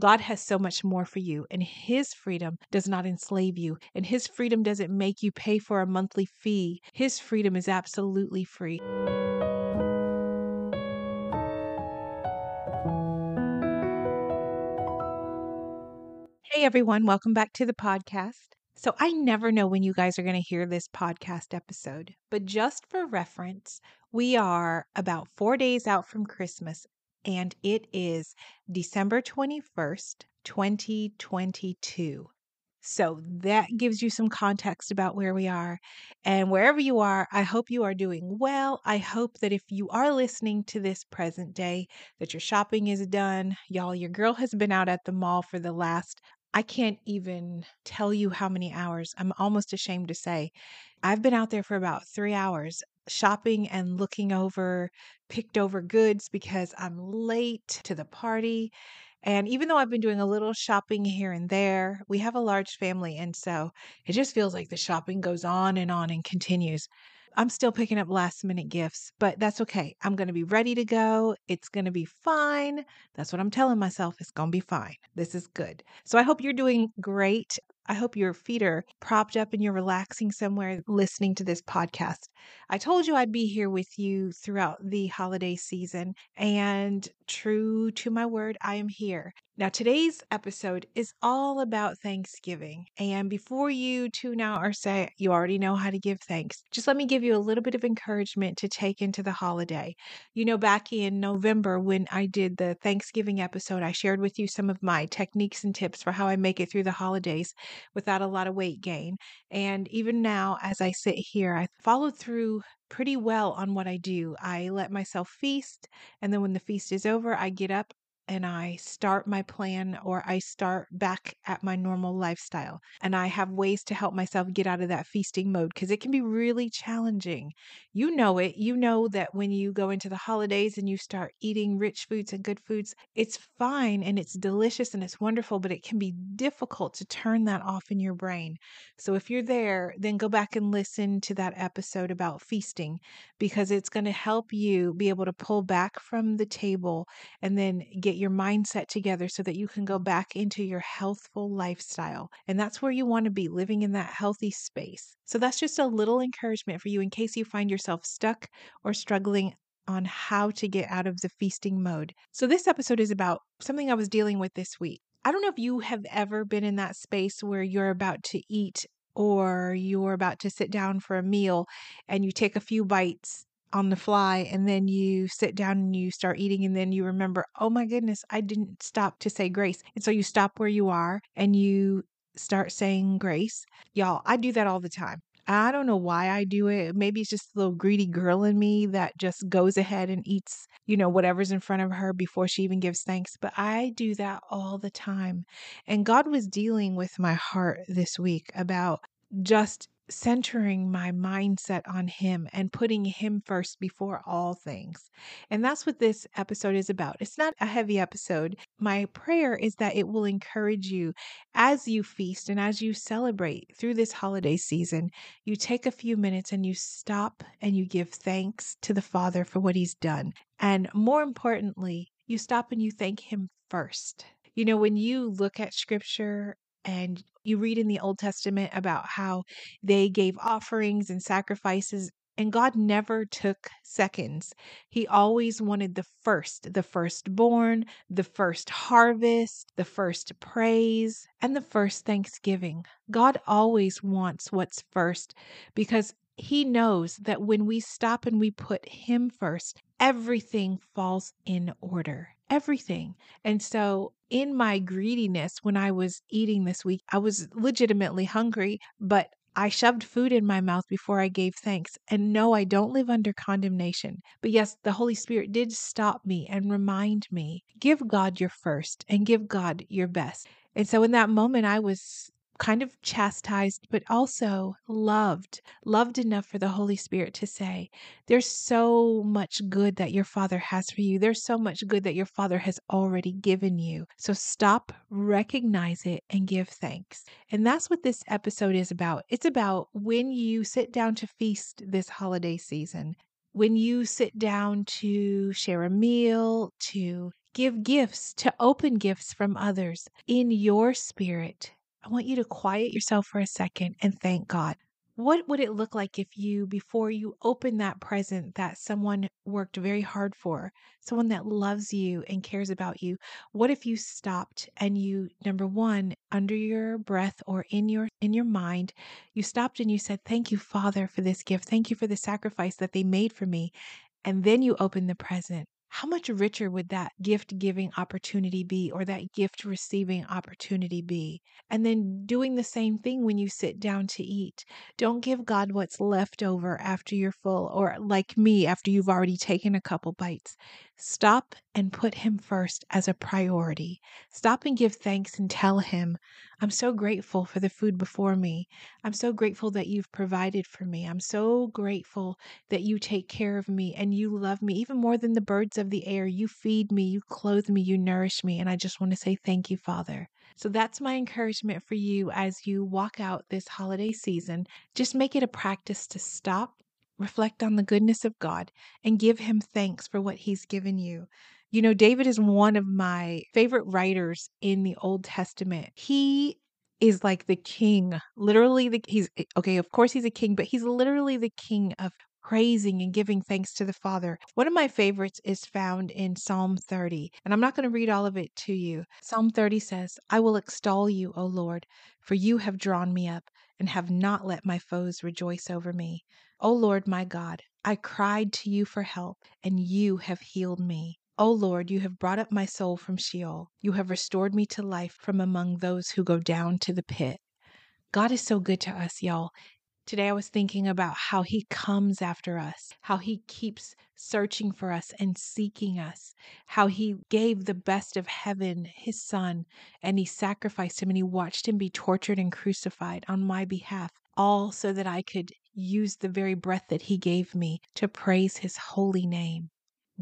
God has so much more for you, and His freedom does not enslave you, and His freedom doesn't make you pay for a monthly fee. His freedom is absolutely free. Hey everyone, welcome back to the podcast. So, I never know when you guys are going to hear this podcast episode, but just for reference, we are about four days out from Christmas, and it is December 21st, 2022. So, that gives you some context about where we are. And wherever you are, I hope you are doing well. I hope that if you are listening to this present day, that your shopping is done. Y'all, your girl has been out at the mall for the last I can't even tell you how many hours. I'm almost ashamed to say. I've been out there for about three hours shopping and looking over picked over goods because I'm late to the party. And even though I've been doing a little shopping here and there, we have a large family. And so it just feels like the shopping goes on and on and continues. I'm still picking up last minute gifts, but that's okay. I'm going to be ready to go. It's going to be fine. That's what I'm telling myself. It's going to be fine. This is good. So I hope you're doing great. I hope your feet are propped up and you're relaxing somewhere listening to this podcast. I told you I'd be here with you throughout the holiday season, and true to my word, I am here. Now, today's episode is all about Thanksgiving. And before you tune out or say you already know how to give thanks, just let me give you a little bit of encouragement to take into the holiday. You know, back in November when I did the Thanksgiving episode, I shared with you some of my techniques and tips for how I make it through the holidays without a lot of weight gain. And even now, as I sit here, I followed through pretty well on what I do. I let myself feast, and then when the feast is over, I get up and I start my plan or I start back at my normal lifestyle. And I have ways to help myself get out of that feasting mode because it can be really challenging. You know it. You know that when you go into the holidays and you start eating rich foods and good foods, it's fine and it's delicious and it's wonderful, but it can be difficult to turn that off in your brain. So if you're there, then go back and listen to that episode about feasting because it's going to help you be able to pull back from the table and then get your mindset together so that you can go back into your healthful lifestyle. And that's where you want to be living in that healthy space. So that's just a little encouragement for you in case you find yourself stuck or struggling on how to get out of the feasting mode. So, this episode is about something I was dealing with this week. I don't know if you have ever been in that space where you're about to eat or you're about to sit down for a meal and you take a few bites on the fly and then you sit down and you start eating and then you remember, oh my goodness, I didn't stop to say grace. And so you stop where you are and you start saying grace. Y'all, I do that all the time. I don't know why I do it. Maybe it's just the little greedy girl in me that just goes ahead and eats, you know, whatever's in front of her before she even gives thanks. But I do that all the time. And God was dealing with my heart this week about just centering my mindset on Him and putting Him first before all things. And that's what this episode is about. It's not a heavy episode. My prayer is that it will encourage you as you feast and as you celebrate through this holiday season. You take a few minutes and you stop and you give thanks to the Father for what He's done. And more importantly, you stop and you thank Him first. You know, when you look at scripture and you read in the Old Testament about how they gave offerings and sacrifices, and God never took seconds. He always wanted the first, the firstborn, the first harvest, the first praise, and the first thanksgiving. God always wants what's first because He knows that when we stop and we put Him first, everything falls in order everything. And so, in my greediness, when I was eating this week, I was legitimately hungry, but I shoved food in my mouth before I gave thanks. And no, I don't live under condemnation. But yes, the Holy Spirit did stop me and remind me give God your first and give God your best. And so in that moment, I was kind of chastised, but also loved, loved enough for the Holy Spirit to say, There's so much good that your Father has for you. There's so much good that your Father has already given you. So stop, recognize it, and give thanks. And that's what this episode is about. It's about when you sit down to feast this holiday season, when you sit down to share a meal, to give gifts, to open gifts from others in your spirit. I want you to quiet yourself for a second and thank God. What would it look like if you, before you open that present that someone worked very hard for, someone that loves you and cares about you, what if you stopped and you, number one, under your breath or in your in your mind, you stopped and you said, "Thank you, Father, for this gift. Thank you for the sacrifice that they made for me." And then you open the present how much richer would that gift giving opportunity be or that gift receiving opportunity be? And then doing the same thing when you sit down to eat. Don't give God what's left over after you're full, or like me, after you've already taken a couple bites. Stop and put Him first as a priority. Stop and give thanks and tell Him, I'm so grateful for the food before me. I'm so grateful that you've provided for me. I'm so grateful that you take care of me and you love me even more than the birds of the air. You feed me, you clothe me, you nourish me. And I just want to say thank you, Father. So that's my encouragement for you as you walk out this holiday season. Just make it a practice to stop, reflect on the goodness of God, and give Him thanks for what He's given you. You know, David is one of my favorite writers in the Old Testament. He is like the king, literally the he's eh, okay, of course he's a king, but he's literally the king of praising and giving thanks to the Father. One of my favorites is found in Psalm 30, and I'm not going to read all of it to you. Psalm 30 says, I will extol you, O Lord, for you have drawn me up and have not let my foes rejoice over me. O Lord my God, I cried to you for help, and you have healed me. O Lord, you have brought up my soul from Sheol. You have restored me to life from among those who go down to the pit. God is so good to us, y'all. Today I was thinking about how he comes after us, how he keeps searching for us and seeking us, how he gave the best of heaven, his son, and he sacrificed him and he watched him be tortured and crucified on my behalf, all so that I could use the very breath that he gave me to praise his holy name.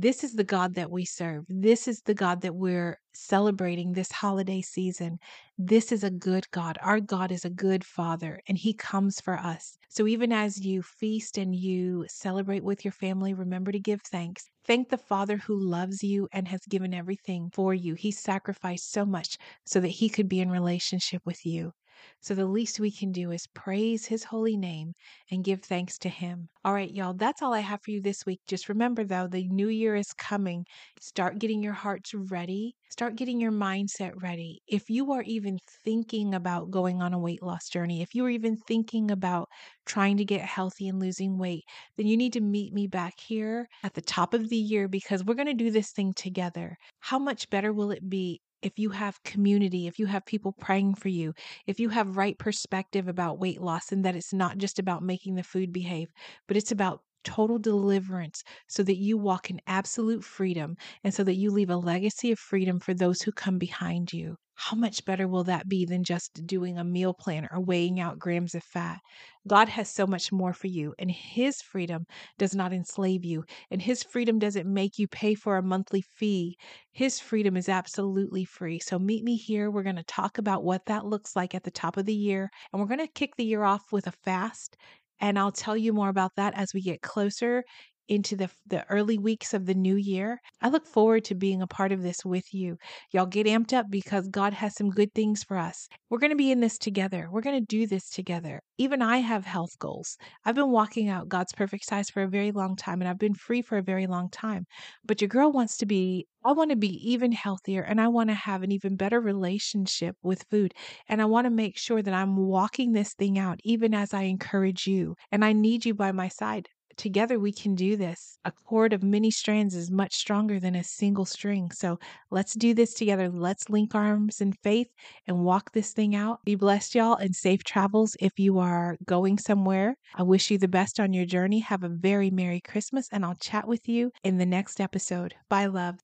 This is the God that we serve. This is the God that we're celebrating this holiday season. This is a good God. Our God is a good Father, and He comes for us. So even as you feast and you celebrate with your family, remember to give thanks. Thank the Father who loves you and has given everything for you. He sacrificed so much so that He could be in relationship with you. So the least we can do is praise his holy name and give thanks to him. All right, y'all, that's all I have for you this week. Just remember, though, the new year is coming. Start getting your hearts ready, start getting your mindset ready. If you are even thinking about going on a weight loss journey, if you are even thinking about trying to get healthy and losing weight, then you need to meet me back here at the top of the year because we're going to do this thing together. How much better will it be if you have community, if you have people praying for you, if you have right perspective about weight loss and that it's not just about making the food behave, but it's about total deliverance so that you walk in absolute freedom and so that you leave a legacy of freedom for those who come behind you how much better will that be than just doing a meal plan or weighing out grams of fat? God has so much more for you, and His freedom does not enslave you, and His freedom doesn't make you pay for a monthly fee. His freedom is absolutely free. So, meet me here. We're going to talk about what that looks like at the top of the year, and we're going to kick the year off with a fast. And I'll tell you more about that as we get closer into the, the early weeks of the new year. I look forward to being a part of this with you. Y'all get amped up because God has some good things for us. We're going to be in this together. We're going to do this together. Even I have health goals. I've been walking out God's perfect size for a very long time and I've been free for a very long time. But your girl wants to be I want to be even healthier and I want to have an even better relationship with food. And I want to make sure that I'm walking this thing out even as I encourage you. And I need you by my side together we can do this. A cord of many strands is much stronger than a single string. So let's do this together. Let's link arms in faith and walk this thing out. Be blessed, y'all, and safe travels if you are going somewhere. I wish you the best on your journey. Have a very Merry Christmas, and I'll chat with you in the next episode. Bye, love.